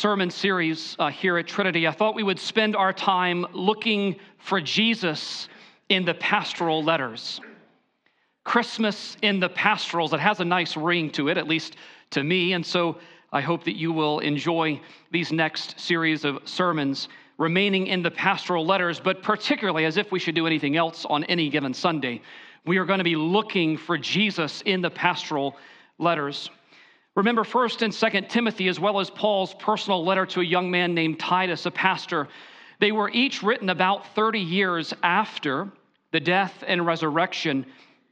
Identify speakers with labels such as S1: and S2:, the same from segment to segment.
S1: sermon series uh, here at Trinity, I thought we would spend our time looking for Jesus in the pastoral letters. Christmas in the pastorals, it has a nice ring to it, at least to me. And so I hope that you will enjoy these next series of sermons remaining in the pastoral letters, but particularly as if we should do anything else on any given Sunday. We are going to be looking for Jesus in the pastoral letters. Remember 1st and 2nd Timothy, as well as Paul's personal letter to a young man named Titus, a pastor. They were each written about 30 years after the death and resurrection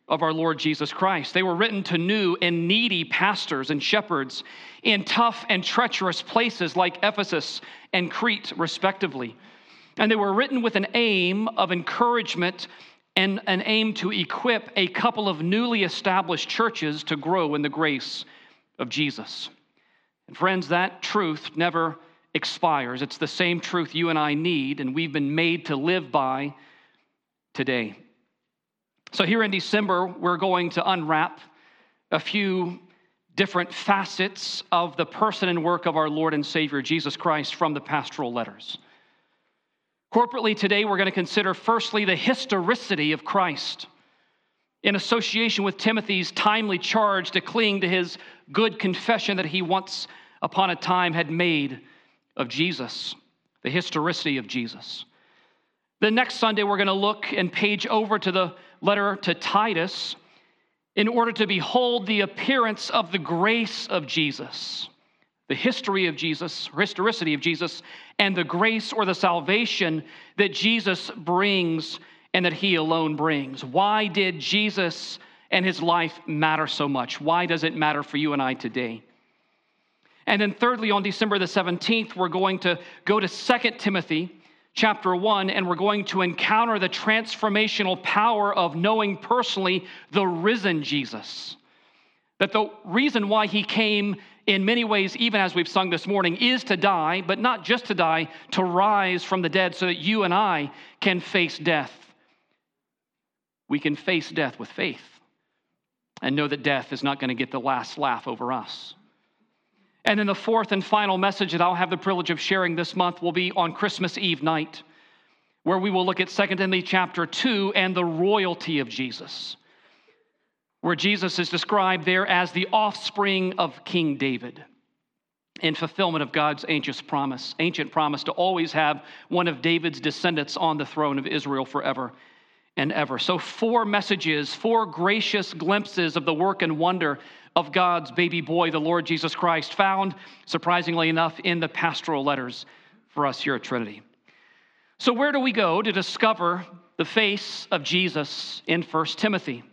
S1: of our Lord Jesus Christ. They were written to new and needy pastors and shepherds in tough and treacherous places like Ephesus and Crete, respectively. And they were written with an aim of encouragement and an aim to equip a couple of newly established churches to grow in the grace of Jesus. And friends, that truth never expires. It's the same truth you and I need, and we've been made to live by today. So, here in December, we're going to unwrap a few different facets of the person and work of our Lord and Savior Jesus Christ from the pastoral letters. Corporately, today, we're going to consider firstly the historicity of Christ in association with Timothy's timely charge to cling to his good confession that he once upon a time had made of Jesus, the historicity of Jesus. The next Sunday, we're going to look and page over to the letter to Titus in order to behold the appearance of the grace of Jesus, the history of Jesus, historicity of Jesus, and the grace or the salvation that Jesus brings and that he alone brings. Why did Jesus and his life matter so much? Why does it matter for you and I today? And then, thirdly, on December the 17th, we're going to go to 2 Timothy chapter 1, and we're going to encounter the transformational power of knowing personally the risen Jesus. That the reason why he came in many ways, even as we've sung this morning, is to die, but not just to die, to rise from the dead so that you and I can face death. We can face death with faith and know that death is not going to get the last laugh over us. And then the fourth and final message that I'll have the privilege of sharing this month will be on Christmas Eve night, where we will look at 2 Timothy chapter 2 and the royalty of Jesus, where Jesus is described there as the offspring of King David in fulfillment of God's ancient promise, ancient promise to always have one of David's descendants on the throne of Israel forever and ever. So, four messages, four gracious glimpses of the work and wonder of God's baby boy, the Lord Jesus Christ, found, surprisingly enough, in the pastoral letters for us here at Trinity. So, where do we go to discover the face of Jesus in 1 Timothy?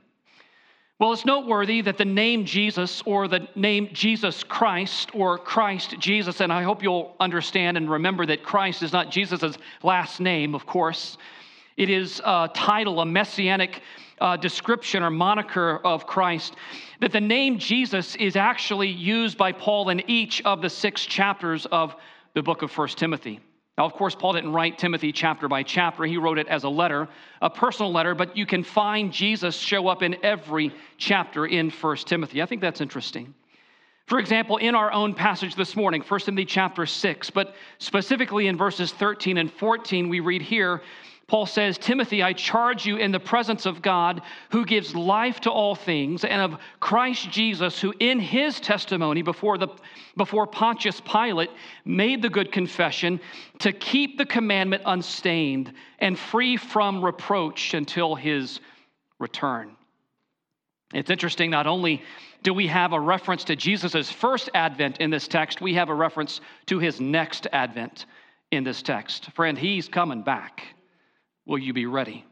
S1: Well, it's noteworthy that the name Jesus or the name Jesus Christ or Christ Jesus, and I hope you'll understand and remember that Christ is not Jesus' last name, of course. It is a title, a messianic uh, description or moniker of Christ. That the name Jesus is actually used by Paul in each of the six chapters of the book of First Timothy. Now, of course, Paul didn't write Timothy chapter by chapter. He wrote it as a letter, a personal letter, but you can find Jesus show up in every chapter in First Timothy. I think that's interesting. For example, in our own passage this morning, 1 Timothy chapter 6, but specifically in verses 13 and 14, we read here Paul says, Timothy, I charge you in the presence of God, who gives life to all things, and of Christ Jesus, who in his testimony before, the, before Pontius Pilate made the good confession, to keep the commandment unstained and free from reproach until his return. It's interesting, not only do we have a reference to Jesus' first advent in this text, we have a reference to his next advent in this text. Friend, he's coming back. Will you be ready?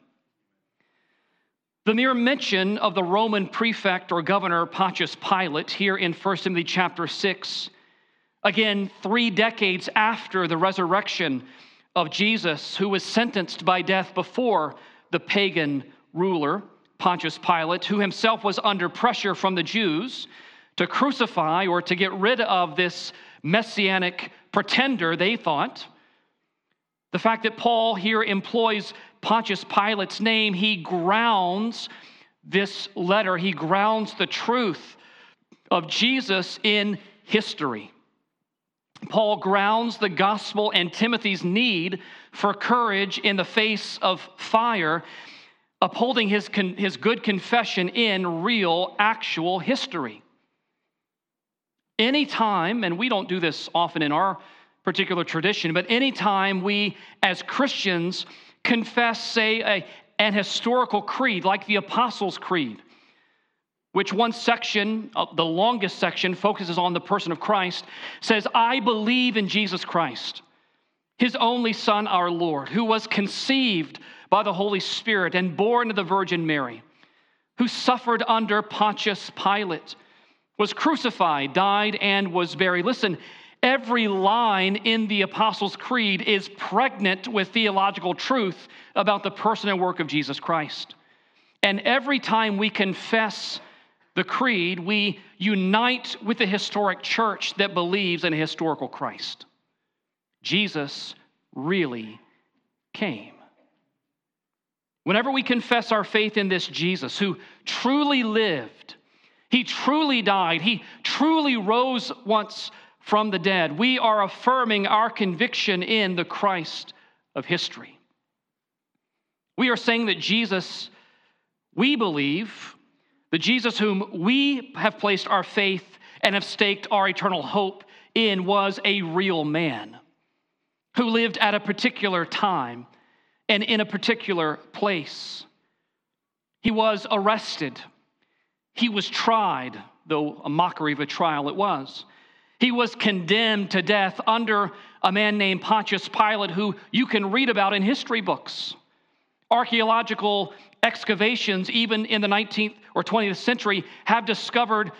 S1: The mere mention of the Roman prefect or governor Pontius Pilate here in 1 Timothy chapter 6, again, three decades after the resurrection of Jesus, who was sentenced by death before the pagan ruler, Pontius Pilate, who himself was under pressure from the Jews to crucify or to get rid of this messianic pretender, they thought. The fact that Paul here employs Pontius Pilate's name, he grounds this letter, he grounds the truth of Jesus in history. Paul grounds the gospel and Timothy's need for courage in the face of fire, upholding his, con- his good confession in real, actual history. Anytime, and we don't do this often in our particular tradition, but anytime we as Christians confess, say, a, an historical creed like the Apostles' Creed, which one section, uh, the longest section, focuses on the person of Christ, says, I believe in Jesus Christ, his only Son, our Lord, who was conceived by the Holy Spirit and born of the Virgin Mary, who suffered under Pontius Pilate, was crucified, died, and was buried. Listen, every line in the Apostles' Creed is pregnant with theological truth about the person and work of Jesus Christ. And every time we confess the creed, we unite with the historic church that believes in a historical Christ. Jesus really came. Whenever we confess our faith in this Jesus who truly lived, he truly died, he truly rose once from the dead, we are affirming our conviction in the Christ of history. We are saying that Jesus, we believe, the Jesus whom we have placed our faith and have staked our eternal hope in was a real man who lived at a particular time and in a particular place. He was arrested. He was tried, though a mockery of a trial it was. He was condemned to death under a man named Pontius Pilate, who you can read about in history books. Archaeological excavations, even in the 19th or 20th century, have discovered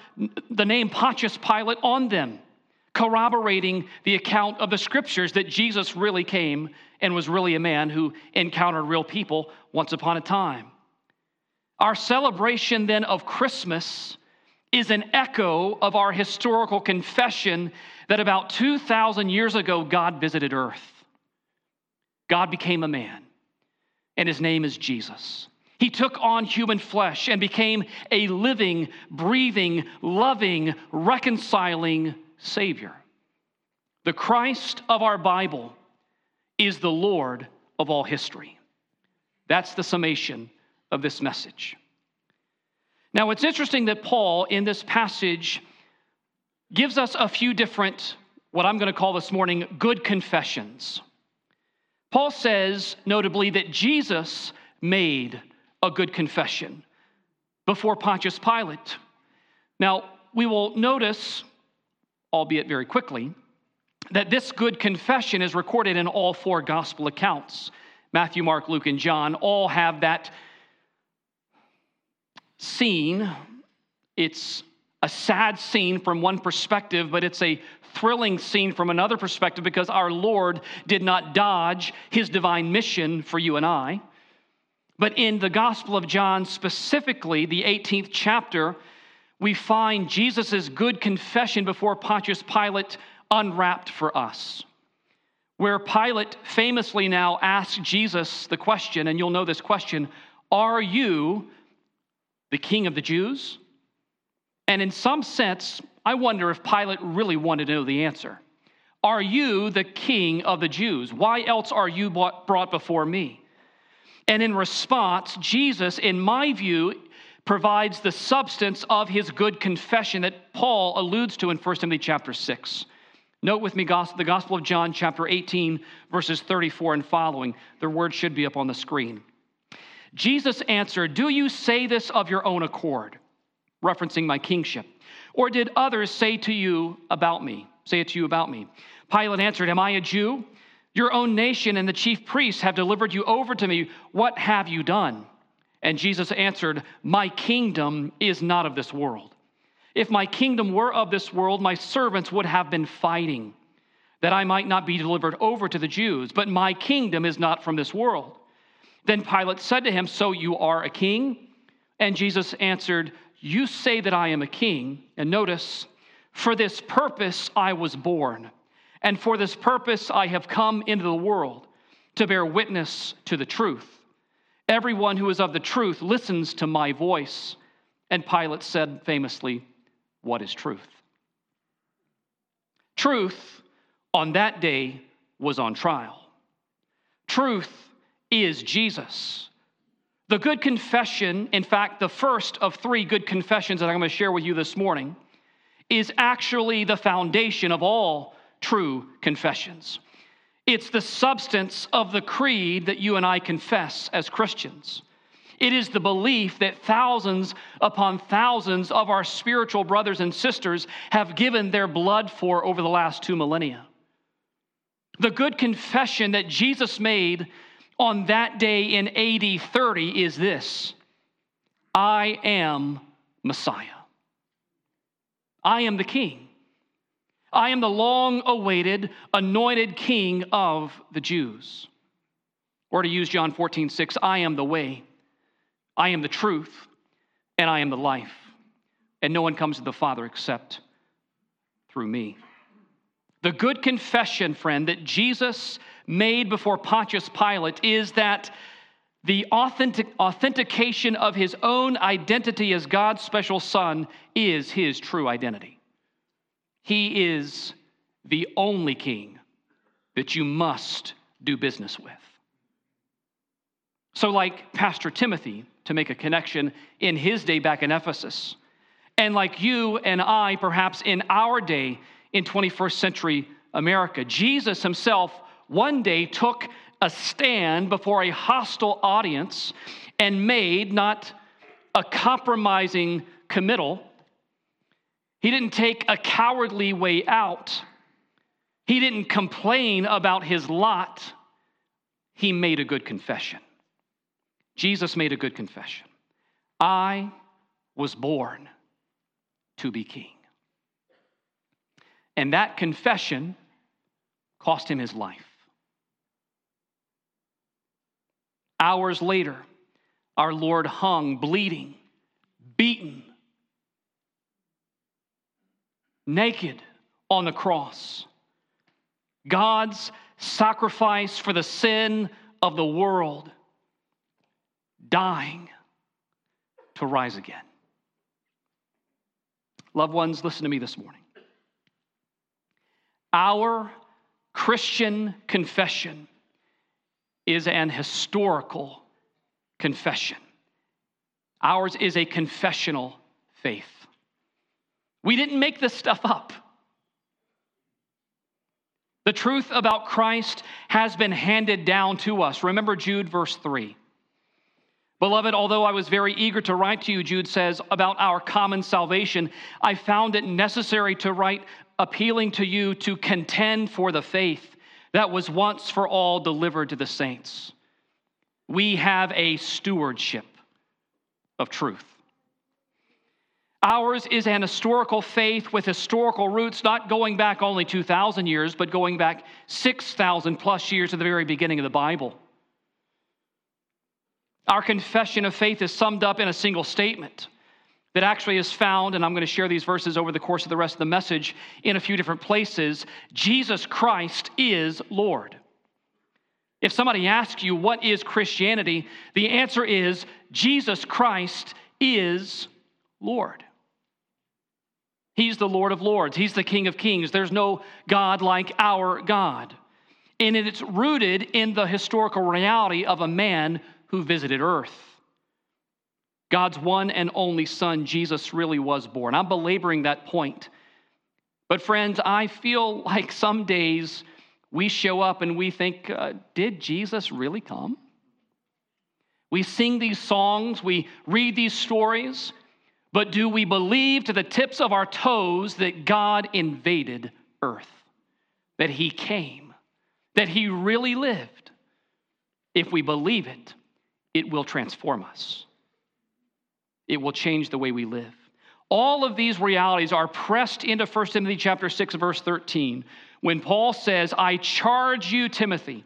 S1: the name Pontius Pilate on them, corroborating the account of the scriptures that Jesus really came and was really a man who encountered real people once upon a time. Our celebration then of Christmas is an echo of our historical confession that about 2,000 years ago, God visited earth. God became a man, and his name is Jesus. He took on human flesh and became a living, breathing, loving, reconciling Savior. The Christ of our Bible is the Lord of all history. That's the summation of this message. Now, it's interesting that Paul, in this passage, gives us a few different, what I'm going to call this morning, good confessions. Paul says, notably, that Jesus made a good confession before Pontius Pilate. Now, we will notice, albeit very quickly, that this good confession is recorded in all four gospel accounts Matthew, Mark, Luke, and John all have that scene. It's a sad scene from one perspective, but it's a thrilling scene from another perspective because our Lord did not dodge his divine mission for you and I. But in the Gospel of John, specifically the 18th chapter, we find Jesus' good confession before Pontius Pilate unwrapped for us. Where Pilate famously now asks Jesus the question, and you'll know this question Are you the king of the Jews? And in some sense, I wonder if Pilate really wanted to know the answer. Are you the king of the Jews? Why else are you brought before me? And in response, Jesus, in my view, provides the substance of his good confession that Paul alludes to in 1 Timothy chapter 6. Note with me the Gospel of John, chapter 18, verses 34 and following. The word should be up on the screen. Jesus answered, Do you say this of your own accord, referencing my kingship? Or did others say to you about me? Say it to you about me. Pilate answered, Am I a Jew? Your own nation and the chief priests have delivered you over to me. What have you done? And Jesus answered, My kingdom is not of this world. If my kingdom were of this world, my servants would have been fighting, that I might not be delivered over to the Jews. But my kingdom is not from this world. Then Pilate said to him, So you are a king? And Jesus answered, You say that I am a king. And notice, for this purpose I was born and for this purpose I have come into the world to bear witness to the truth. Everyone who is of the truth listens to my voice. And Pilate said famously, What is truth? Truth, on that day was on trial. Truth is Jesus. The good confession, in fact, the first of three good confessions that I'm going to share with you this morning, is actually the foundation of all true confessions. It's the substance of the creed that you and I confess as Christians. It is the belief that thousands upon thousands of our spiritual brothers and sisters have given their blood for over the last two millennia. The good confession that Jesus made on that day in AD 30 is this I am Messiah. I am the King. I am the long awaited, anointed King of the Jews. Or to use John 14, 6, I am the way, I am the truth, and I am the life. And no one comes to the Father except through me. The good confession, friend, that Jesus made before Pontius Pilate is that the authentic, authentication of his own identity as God's special son is his true identity. He is the only king that you must do business with. So, like Pastor Timothy, to make a connection in his day back in Ephesus, and like you and I, perhaps in our day in 21st century America, Jesus himself one day took a stand before a hostile audience and made not a compromising committal. He didn't take a cowardly way out. He didn't complain about his lot. He made a good confession. Jesus made a good confession. I was born to be king. And that confession cost him his life. Hours later, our Lord hung bleeding, beaten, naked on the cross. God's sacrifice for the sin of the world, dying to rise again. Loved ones, listen to me this morning. Our Christian confession is an historical confession. Ours is a confessional faith. We didn't make this stuff up. The truth about Christ has been handed down to us. Remember Jude, verse 3. Beloved, although I was very eager to write to you, Jude says, about our common salvation, I found it necessary to write appealing to you to contend for the faith that was once for all delivered to the saints. We have a stewardship of truth. Ours is an historical faith with historical roots, not going back only 2,000 years, but going back 6,000 plus years to the very beginning of the Bible. Our confession of faith is summed up in a single statement that actually is found, and I'm going to share these verses over the course of the rest of the message in a few different places. Jesus Christ is Lord. If somebody asks you, what is Christianity? The answer is Jesus Christ is Lord. He's the Lord of Lords, He's the King of Kings. There's no God like our God. And it's rooted in the historical reality of a man who visited earth. God's one and only Son, Jesus, really was born. I'm belaboring that point. But, friends, I feel like some days we show up and we think, uh, did Jesus really come? We sing these songs, we read these stories, but do we believe to the tips of our toes that God invaded earth, that He came, that He really lived? If we believe it, it will transform us it will change the way we live. All of these realities are pressed into 1 Timothy chapter 6 verse 13 when Paul says, "I charge you Timothy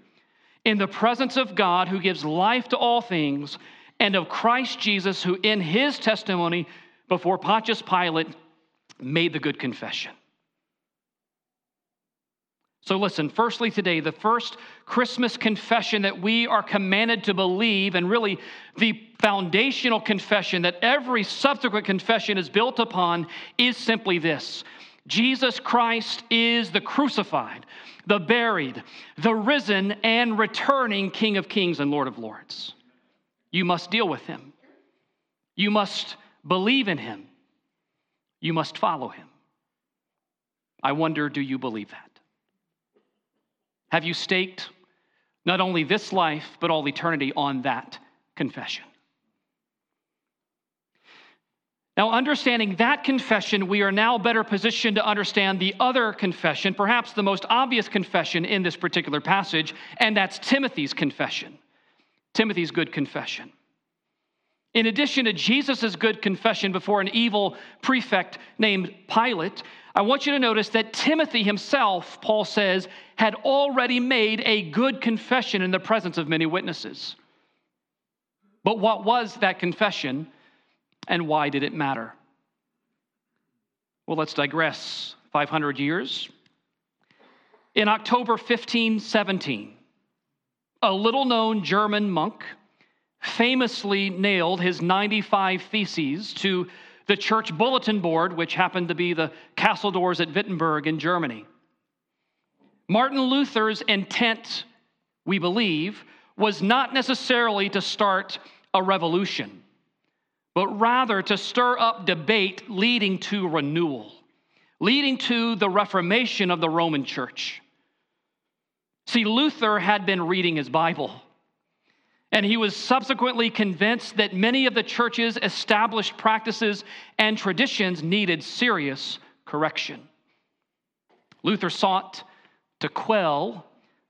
S1: in the presence of God who gives life to all things and of Christ Jesus who in his testimony before Pontius Pilate made the good confession." So, listen, firstly, today, the first Christmas confession that we are commanded to believe, and really the foundational confession that every subsequent confession is built upon, is simply this Jesus Christ is the crucified, the buried, the risen, and returning King of kings and Lord of lords. You must deal with him. You must believe in him. You must follow him. I wonder do you believe that? Have you staked not only this life, but all eternity on that confession? Now, understanding that confession, we are now better positioned to understand the other confession, perhaps the most obvious confession in this particular passage, and that's Timothy's confession. Timothy's good confession. In addition to Jesus' good confession before an evil prefect named Pilate, I want you to notice that Timothy himself, Paul says, had already made a good confession in the presence of many witnesses. But what was that confession? And why did it matter? Well, let's digress 500 years. In October 1517, a little known German monk famously nailed his 95 Theses to the church bulletin board, which happened to be the castle doors at Wittenberg in Germany. Martin Luther's intent, we believe, was not necessarily to start a revolution but rather to stir up debate leading to renewal, leading to the reformation of the Roman church. See, Luther had been reading his Bible, and he was subsequently convinced that many of the church's established practices and traditions needed serious correction. Luther sought to quell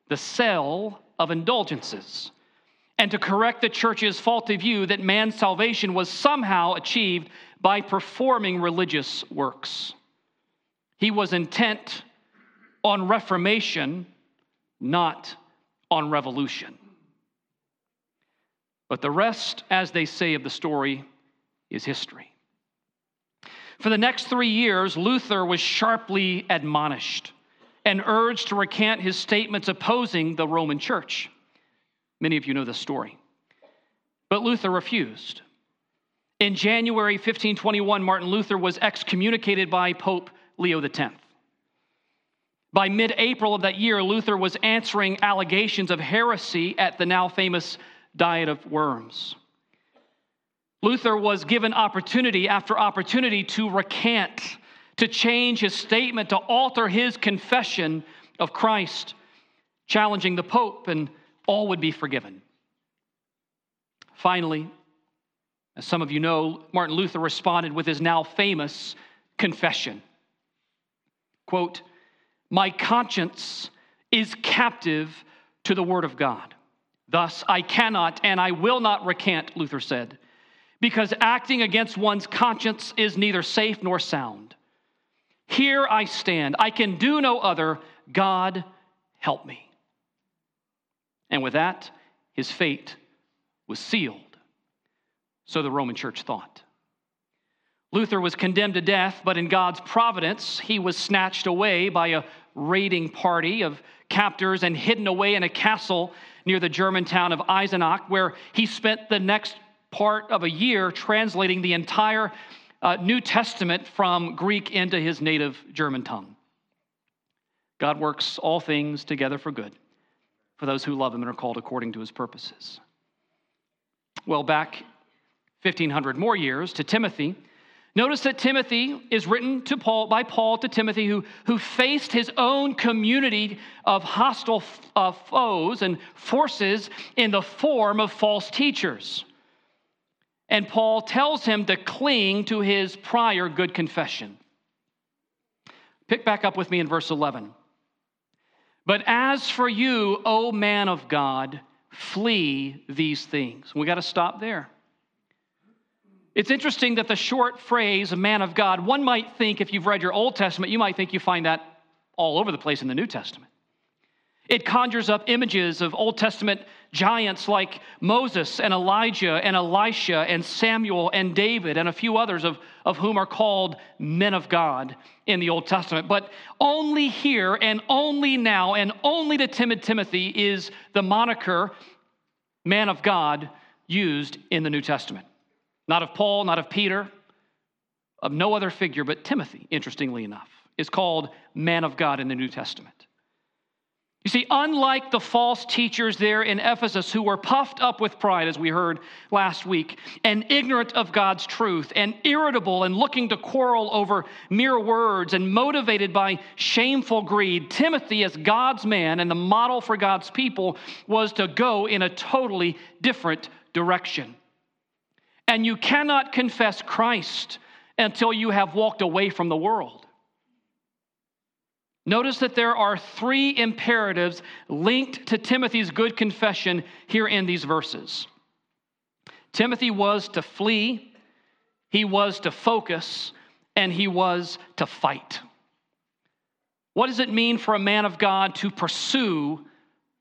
S1: the sale of indulgences and to correct the church's faulty view that man's salvation was somehow achieved by performing religious works. He was intent on reformation, not on revolution. But the rest, as they say of the story, is history. For the next three years, Luther was sharply admonished and urged to recant his statements opposing the Roman church. Many of you know this story. But Luther refused. In January 1521, Martin Luther was excommunicated by Pope Leo X. By mid April of that year, Luther was answering allegations of heresy at the now famous Diet of Worms. Luther was given opportunity after opportunity to recant, to change his statement, to alter his confession of Christ, challenging the Pope and all would be forgiven. Finally, as some of you know, Martin Luther responded with his now famous confession. Quote, My conscience is captive to the word of God. Thus, I cannot and I will not recant, Luther said, because acting against one's conscience is neither safe nor sound. Here I stand. I can do no other. God, help me. And with that, his fate was sealed. So the Roman church thought. Luther was condemned to death, but in God's providence, he was snatched away by a raiding party of captors and hidden away in a castle near the German town of Eisenach, where he spent the next part of a year translating the entire uh, New Testament from Greek into his native German tongue. God works all things together for good for those who love him and are called according to his purposes. Well, back 1500 more years to Timothy. Notice that Timothy is written to Paul by Paul to Timothy, who, who faced his own community of hostile uh, foes and forces in the form of false teachers. And Paul tells him to cling to his prior good confession. Pick back up with me in verse 11. But as for you, O man of God, flee these things. We got to stop there. It's interesting that the short phrase, a man of God, one might think, if you've read your Old Testament, you might think you find that all over the place in the New Testament. It conjures up images of Old Testament giants like Moses and Elijah and Elisha and Samuel and David and a few others of, of whom are called men of God in the Old Testament. But only here and only now and only to timid Timothy is the moniker man of God used in the New Testament. Not of Paul, not of Peter, of no other figure but Timothy, interestingly enough. is called man of God in the New Testament. You see, unlike the false teachers there in Ephesus who were puffed up with pride, as we heard last week, and ignorant of God's truth, and irritable and looking to quarrel over mere words, and motivated by shameful greed, Timothy, as God's man and the model for God's people, was to go in a totally different direction. And you cannot confess Christ until you have walked away from the world. Notice that there are three imperatives linked to Timothy's good confession here in these verses. Timothy was to flee, he was to focus, and he was to fight. What does it mean for a man of God to pursue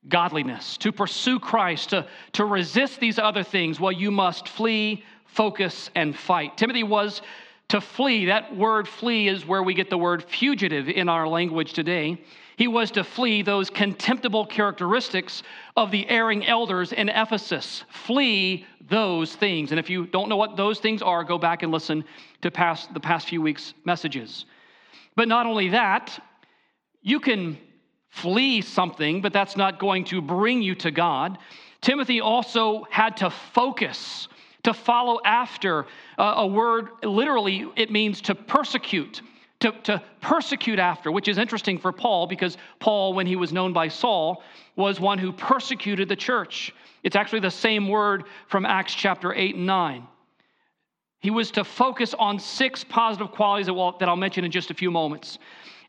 S1: godliness, to pursue Christ, to, to resist these other things? Well, you must flee, focus, and fight. Timothy was to flee. That word flee is where we get the word fugitive in our language today. He was to flee those contemptible characteristics of the erring elders in Ephesus. Flee those things. And if you don't know what those things are, go back and listen to past, the past few weeks' messages. But not only that, you can flee something, but that's not going to bring you to God. Timothy also had to focus to follow after. Uh, a word, literally, it means to persecute. To, to persecute after, which is interesting for Paul because Paul, when he was known by Saul, was one who persecuted the church. It's actually the same word from Acts chapter 8 and 9. He was to focus on six positive qualities that, will, that I'll mention in just a few moments.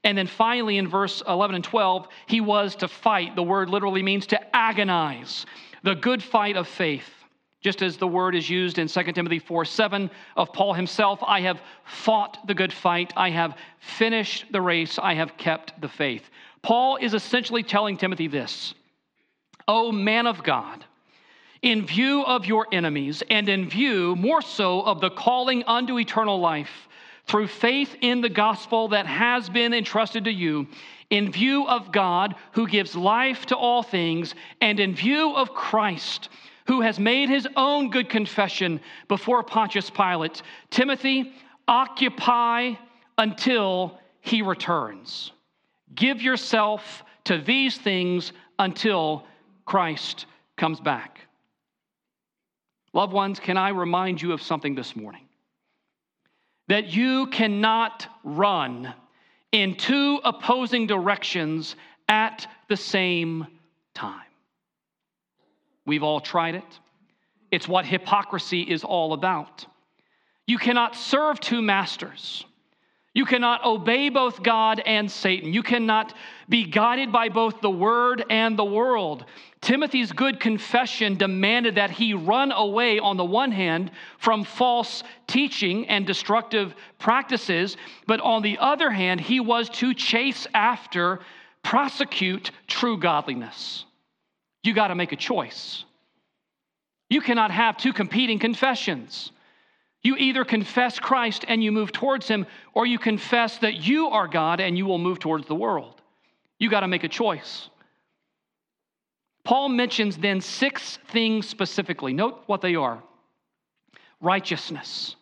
S1: And then finally, in verse 11 and 12, he was to fight. The word literally means to agonize, the good fight of faith just as the word is used in 2 Timothy 4 7 of Paul himself I have fought the good fight, I have finished the race, I have kept the faith. Paul is essentially telling Timothy this O man of God, in view of your enemies, and in view more so of the calling unto eternal life through faith in the gospel that has been entrusted to you, in view of God who gives life to all things, and in view of Christ who has made his own good confession before Pontius Pilate Timothy, occupy until he returns. Give yourself to these things until Christ comes back. Loved ones, can I remind you of something this morning? That you cannot run in two opposing directions at the same time. We've all tried it. It's what hypocrisy is all about. You cannot serve two masters. You cannot obey both God and Satan. You cannot be guided by both the word and the world. Timothy's good confession demanded that he run away, on the one hand, from false teaching and destructive practices, but on the other hand, he was to chase after, prosecute true godliness you got to make a choice. You cannot have two competing confessions. You either confess Christ and you move towards Him, or you confess that you are God and you will move towards the world. You got to make a choice. Paul mentions then six things specifically. Note what they are righteousness,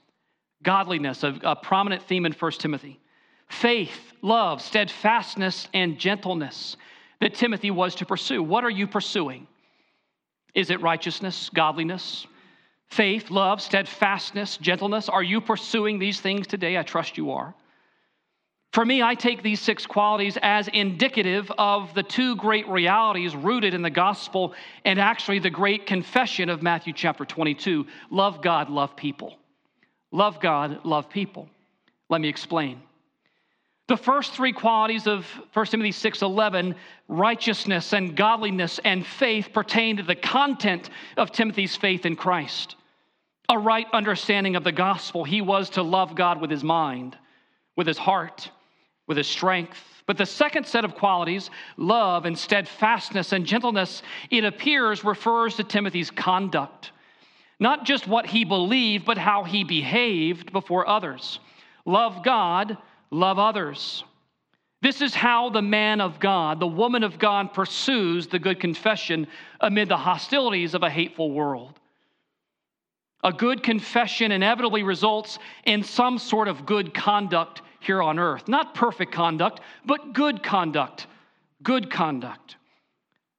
S1: godliness, a, a prominent theme in 1 Timothy, faith, love, steadfastness, and gentleness that Timothy was to pursue. What are you pursuing? Is it righteousness, godliness, faith, love, steadfastness, gentleness? Are you pursuing these things today? I trust you are. For me, I take these six qualities as indicative of the two great realities rooted in the gospel and actually the great confession of Matthew chapter 22 love God, love people. Love God, love people. Let me explain. The first three qualities of 1 Timothy 6:11, righteousness and godliness and faith pertain to the content of Timothy's faith in Christ. A right understanding of the gospel, he was to love God with his mind, with his heart, with his strength. But the second set of qualities, love and steadfastness and gentleness, it appears refers to Timothy's conduct. Not just what he believed, but how he behaved before others. Love God, love others. This is how the man of God, the woman of God, pursues the good confession amid the hostilities of a hateful world. A good confession inevitably results in some sort of good conduct here on earth. Not perfect conduct, but good conduct. Good conduct.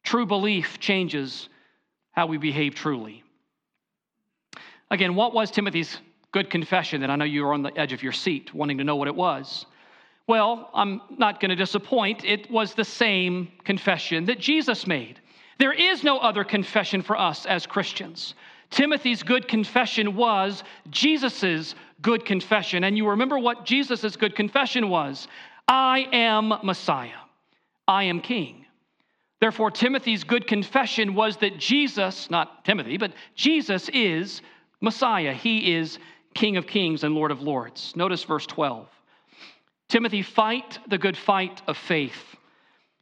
S1: True belief changes how we behave truly. Again, what was Timothy's good confession? that I know you were on the edge of your seat wanting to know what it was. Well, I'm not going to disappoint. It was the same confession that Jesus made. There is no other confession for us as Christians. Timothy's good confession was Jesus' good confession. And you remember what Jesus' good confession was I am Messiah, I am King. Therefore, Timothy's good confession was that Jesus, not Timothy, but Jesus is Messiah. He is King of kings and Lord of lords. Notice verse 12. Timothy, fight the good fight of faith.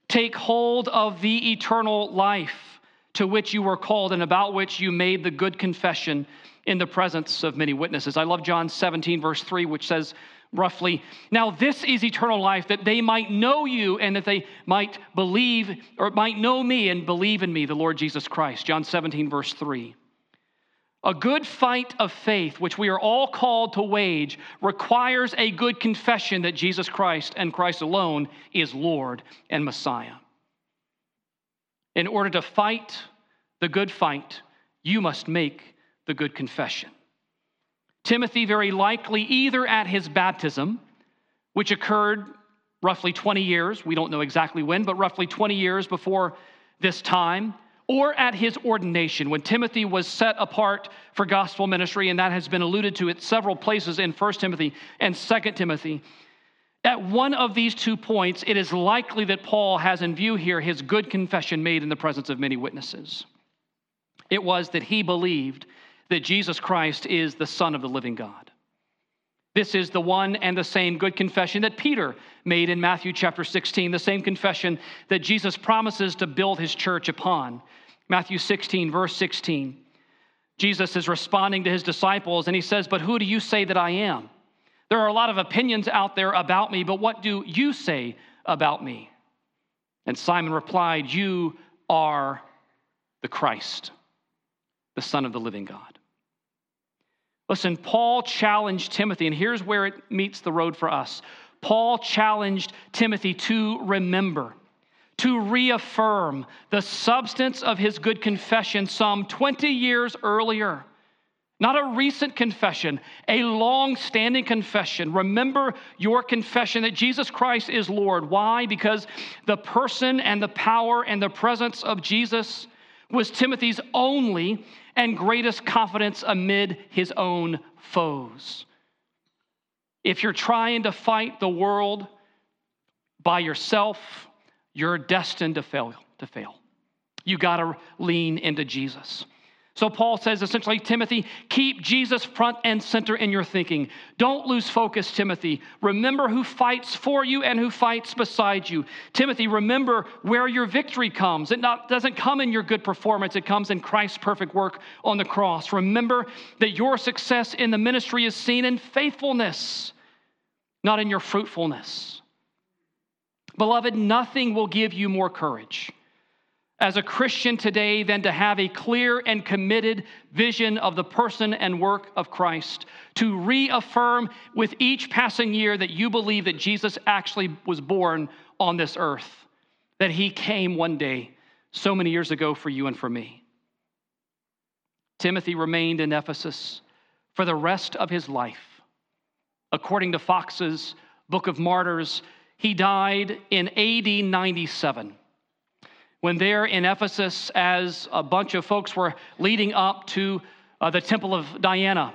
S1: Take hold of the eternal life to which you were called and about which you made the good confession in the presence of many witnesses. I love John 17, verse 3, which says roughly, Now this is eternal life, that they might know you and that they might believe or might know me and believe in me, the Lord Jesus Christ. John 17, verse 3. A good fight of faith, which we are all called to wage, requires a good confession that Jesus Christ and Christ alone is Lord and Messiah. In order to fight the good fight, you must make the good confession. Timothy, very likely, either at his baptism, which occurred roughly 20 years, we don't know exactly when, but roughly 20 years before this time, or at his ordination when Timothy was set apart for gospel ministry, and that has been alluded to at several places in 1 Timothy and 2 Timothy. At one of these two points, it is likely that Paul has in view here his good confession made in the presence of many witnesses. It was that he believed that Jesus Christ is the Son of the living God. This is the one and the same good confession that Peter made in Matthew chapter 16, the same confession that Jesus promises to build his church upon. Matthew 16, verse 16. Jesus is responding to his disciples and he says, But who do you say that I am? There are a lot of opinions out there about me, but what do you say about me? And Simon replied, You are the Christ, the Son of the living God. Listen, Paul challenged Timothy, and here's where it meets the road for us. Paul challenged Timothy to remember, to reaffirm the substance of his good confession some 20 years earlier. Not a recent confession, a long standing confession. Remember your confession that Jesus Christ is Lord. Why? Because the person and the power and the presence of Jesus was Timothy's only and greatest confidence amid his own foes. If you're trying to fight the world by yourself, you're destined to fail. To fail. You got to lean into Jesus. So Paul says essentially, Timothy, keep Jesus front and center in your thinking. Don't lose focus, Timothy. Remember who fights for you and who fights beside you. Timothy, remember where your victory comes. It not, doesn't come in your good performance, it comes in Christ's perfect work on the cross. Remember that your success in the ministry is seen in faithfulness, not in your fruitfulness. Beloved, nothing will give you more courage as a Christian today than to have a clear and committed vision of the person and work of Christ, to reaffirm with each passing year that you believe that Jesus actually was born on this earth, that he came one day so many years ago for you and for me. Timothy remained in Ephesus for the rest of his life. According to Fox's Book of Martyrs, he died in AD 97 when there in Ephesus, as a bunch of folks were leading up to uh, the temple of Diana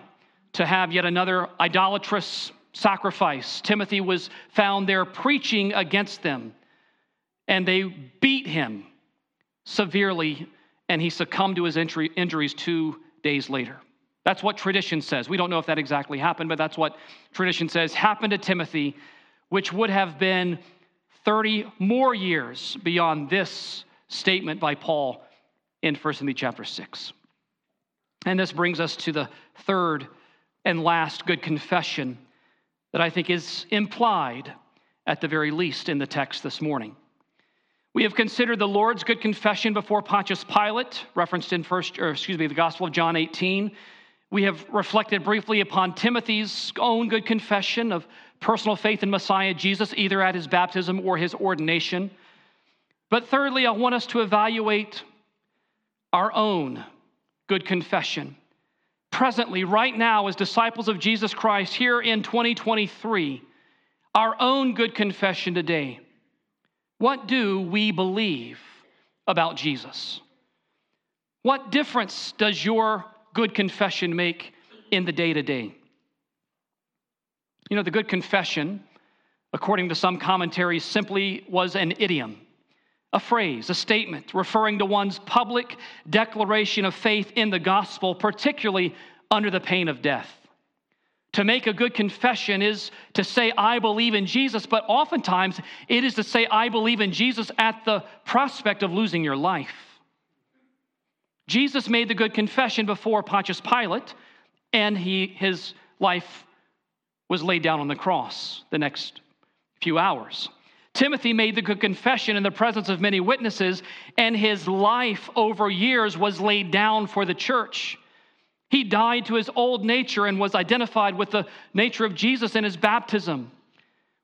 S1: to have yet another idolatrous sacrifice, Timothy was found there preaching against them. And they beat him severely, and he succumbed to his injuries two days later. That's what tradition says. We don't know if that exactly happened, but that's what tradition says happened to Timothy, which would have been 30 more years beyond this statement by Paul in 1 Timothy chapter 6. And this brings us to the third and last good confession that I think is implied, at the very least, in the text this morning. We have considered the Lord's good confession before Pontius Pilate, referenced in first, or excuse me, the Gospel of John 18. We have reflected briefly upon Timothy's own good confession of personal faith in Messiah Jesus, either at his baptism or his ordination. But thirdly, I want us to evaluate our own good confession. Presently, right now, as disciples of Jesus Christ here in 2023, our own good confession today. What do we believe about Jesus? What difference does your good confession make in the day to day? You know, the good confession, according to some commentaries, simply was an idiom, a phrase, a statement referring to one's public declaration of faith in the gospel, particularly under the pain of death. To make a good confession is to say, I believe in Jesus, but oftentimes it is to say, I believe in Jesus at the prospect of losing your life. Jesus made the good confession before Pontius Pilate, and he, his life was laid down on the cross the next few hours. Timothy made the good confession in the presence of many witnesses, and his life over years was laid down for the church. He died to his old nature and was identified with the nature of Jesus in his baptism.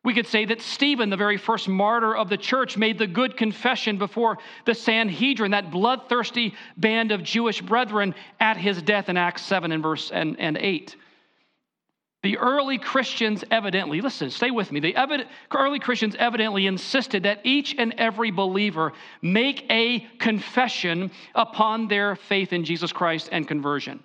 S1: We could say that Stephen, the very first martyr of the church, made the good confession before the Sanhedrin, that bloodthirsty band of Jewish brethren, at his death in Acts 7 and verse and, and 8. The early Christians evidently, listen, stay with me. The early Christians evidently insisted that each and every believer make a confession upon their faith in Jesus Christ and conversion.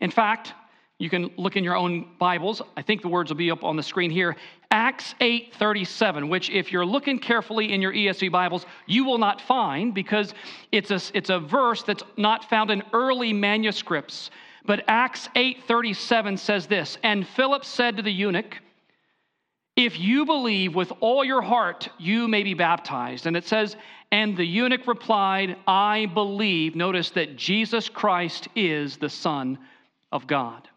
S1: In fact, you can look in your own Bibles. I think the words will be up on the screen here. Acts 8:37, which if you're looking carefully in your ESV Bibles, you will not find because it's a, it's a verse that's not found in early manuscripts. But Acts 8:37 says this, and Philip said to the eunuch, if you believe with all your heart, you may be baptized. And it says, and the eunuch replied, I believe, notice that Jesus Christ is the Son of God.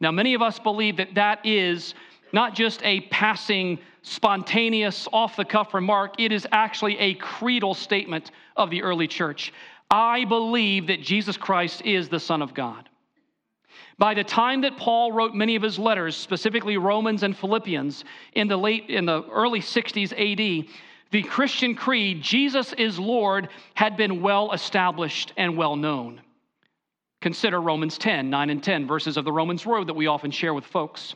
S1: Now, many of us believe that that is not just a passing, spontaneous, off the cuff remark, it is actually a creedal statement of the early church. I believe that Jesus Christ is the Son of God. By the time that Paul wrote many of his letters, specifically Romans and Philippians, in the late in the early 60s AD, the Christian creed, Jesus is Lord, had been well established and well known. Consider Romans 10, 9 and 10, verses of the Romans Road that we often share with folks.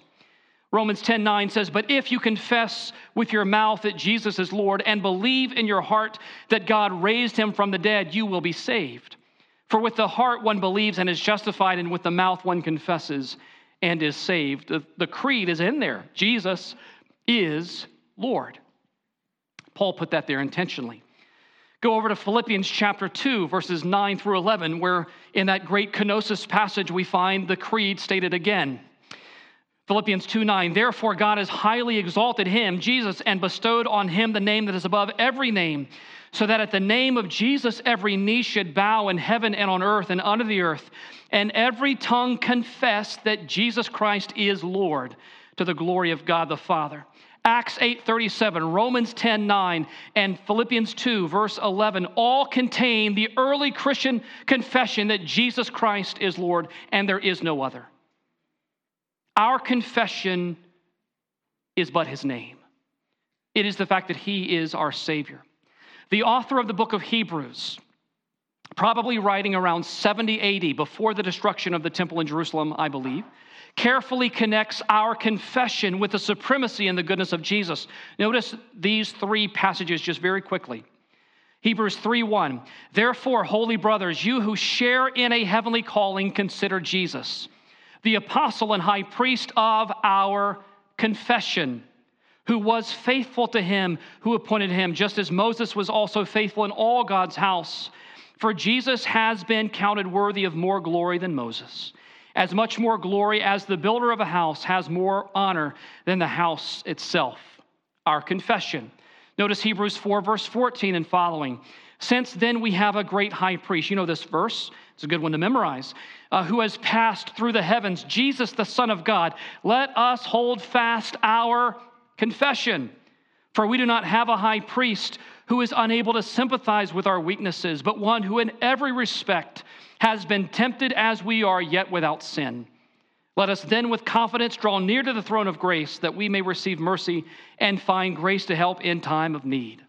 S1: Romans 10 9 says, But if you confess with your mouth that Jesus is Lord and believe in your heart that God raised him from the dead, you will be saved. For with the heart one believes and is justified, and with the mouth one confesses and is saved. The, the creed is in there Jesus is Lord. Paul put that there intentionally. Go over to Philippians chapter 2, verses 9 through 11, where in that great kenosis passage we find the creed stated again. Philippians 2 9, therefore God has highly exalted him, Jesus, and bestowed on him the name that is above every name, so that at the name of Jesus every knee should bow in heaven and on earth and under the earth, and every tongue confess that Jesus Christ is Lord to the glory of God the Father. Acts 8:37, Romans 10:9, and Philippians 2 verse 11 all contain the early Christian confession that Jesus Christ is Lord and there is no other. Our confession is but his name. It is the fact that he is our Savior. The author of the book of Hebrews, probably writing around 70 AD, before the destruction of the temple in Jerusalem, I believe, carefully connects our confession with the supremacy and the goodness of Jesus. Notice these three passages just very quickly. Hebrews 3:1 Therefore holy brothers you who share in a heavenly calling consider Jesus the apostle and high priest of our confession, who was faithful to him who appointed him, just as Moses was also faithful in all God's house. For Jesus has been counted worthy of more glory than Moses, as much more glory as the builder of a house has more honor than the house itself. Our confession. Notice Hebrews 4, verse 14 and following. Since then we have a great high priest. You know this verse, it's a good one to memorize uh, who has passed through the heavens, Jesus, the Son of God. Let us hold fast our confession. For we do not have a high priest who is unable to sympathize with our weaknesses, but one who in every respect has been tempted as we are, yet without sin. Let us then with confidence draw near to the throne of grace that we may receive mercy and find grace to help in time of need.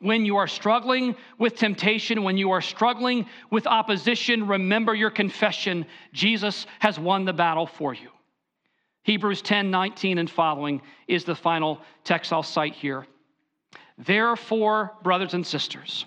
S1: When you are struggling with temptation, when you are struggling with opposition, remember your confession. Jesus has won the battle for you. Hebrews 10 19 and following is the final text I'll cite here. Therefore, brothers and sisters,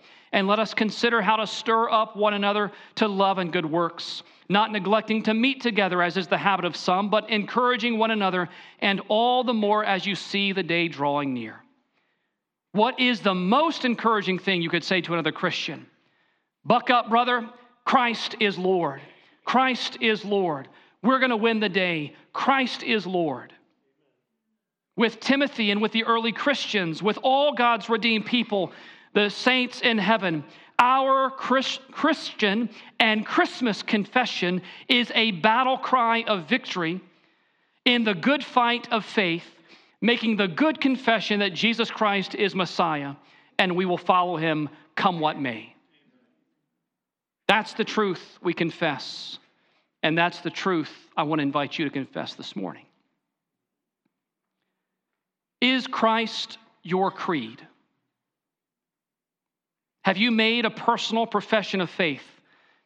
S1: And let us consider how to stir up one another to love and good works, not neglecting to meet together, as is the habit of some, but encouraging one another, and all the more as you see the day drawing near. What is the most encouraging thing you could say to another Christian? Buck up, brother. Christ is Lord. Christ is Lord. We're going to win the day. Christ is Lord. With Timothy and with the early Christians, with all God's redeemed people, the saints in heaven. Our Christian and Christmas confession is a battle cry of victory in the good fight of faith, making the good confession that Jesus Christ is Messiah and we will follow him come what may. That's the truth we confess, and that's the truth I want to invite you to confess this morning. Is Christ your creed? Have you made a personal profession of faith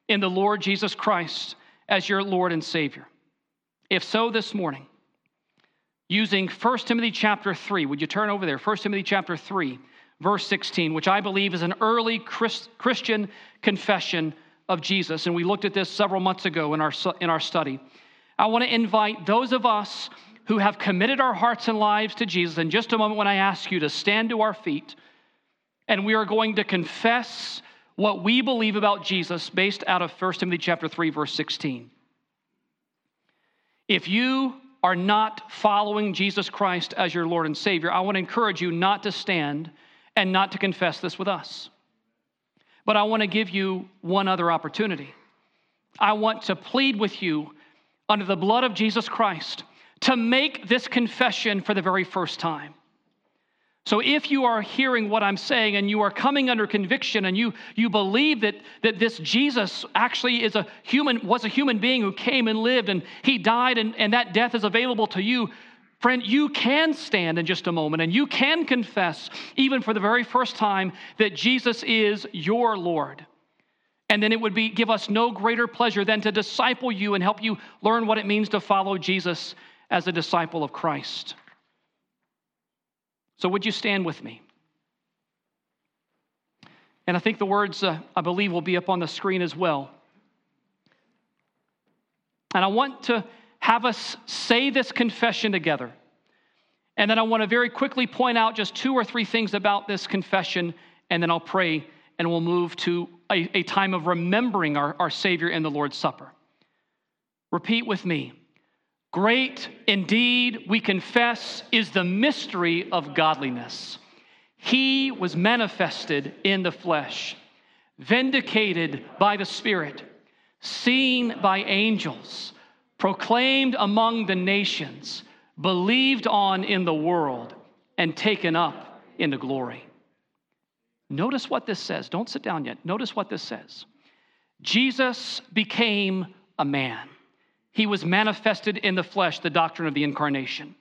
S1: in the Lord Jesus Christ as your Lord and Savior? If so, this morning, using 1 Timothy chapter 3, would you turn over there? 1 Timothy chapter 3, verse 16, which I believe is an early Christ, Christian confession of Jesus. And we looked at this several months ago in our, in our study. I want to invite those of us who have committed our hearts and lives to Jesus in just a moment when I ask you to stand to our feet and we are going to confess what we believe about Jesus based out of 1 Timothy chapter 3 verse 16. If you are not following Jesus Christ as your Lord and Savior, I want to encourage you not to stand and not to confess this with us. But I want to give you one other opportunity. I want to plead with you under the blood of Jesus Christ to make this confession for the very first time. So if you are hearing what I'm saying and you are coming under conviction and you, you believe that, that this Jesus actually is a human, was a human being who came and lived and he died and, and that death is available to you, friend, you can stand in just a moment and you can confess, even for the very first time, that Jesus is your Lord. And then it would be give us no greater pleasure than to disciple you and help you learn what it means to follow Jesus as a disciple of Christ. So, would you stand with me? And I think the words, uh, I believe, will be up on the screen as well. And I want to have us say this confession together. And then I want to very quickly point out just two or three things about this confession, and then I'll pray and we'll move to a, a time of remembering our, our Savior in the Lord's Supper. Repeat with me Great indeed, we confess, is the mystery of godliness. He was manifested in the flesh, vindicated by the Spirit, seen by angels, proclaimed among the nations, believed on in the world, and taken up into glory. Notice what this says. Don't sit down yet. Notice what this says. Jesus became a man. He was manifested in the flesh, the doctrine of the incarnation.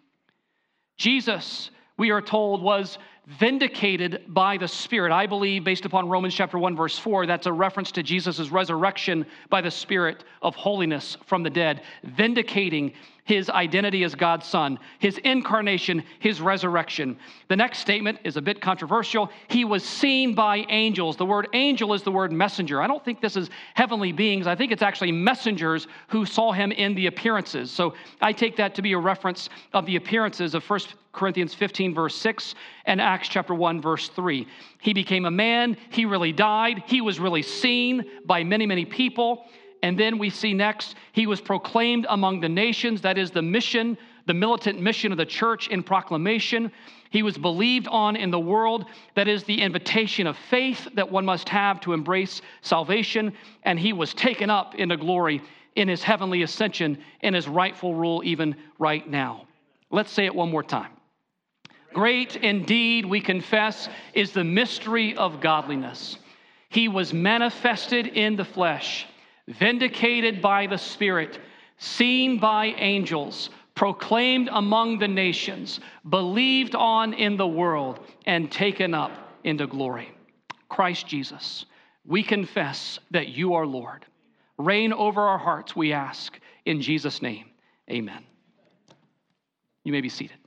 S1: Jesus, we are told, was vindicated by the Spirit. I believe, based upon Romans chapter 1, verse 4, that's a reference to Jesus' resurrection by the Spirit of holiness from the dead, vindicating his identity as God's Son, his incarnation, his resurrection. The next statement is a bit controversial. He was seen by angels. The word angel is the word messenger. I don't think this is heavenly beings. I think it's actually messengers who saw him in the appearances. So I take that to be a reference of the appearances of 1 Corinthians 15, verse 6, and Acts chapter 1, verse 3. He became a man. He really died. He was really seen by many, many people And then we see next, he was proclaimed among the nations. That is the mission, the militant mission of the church in proclamation. He was believed on in the world. That is the invitation of faith that one must have to embrace salvation. And he was taken up into glory in his heavenly ascension in his rightful rule, even right now. Let's say it one more time. Great indeed, we confess, is the mystery of godliness. He was manifested in the flesh, vindicated by the Spirit, seen by angels, proclaimed among the nations, believed on in the world, and taken up into glory. Christ Jesus, we confess that you are Lord. Reign over our hearts, we ask. In Jesus' name, amen. You may be seated.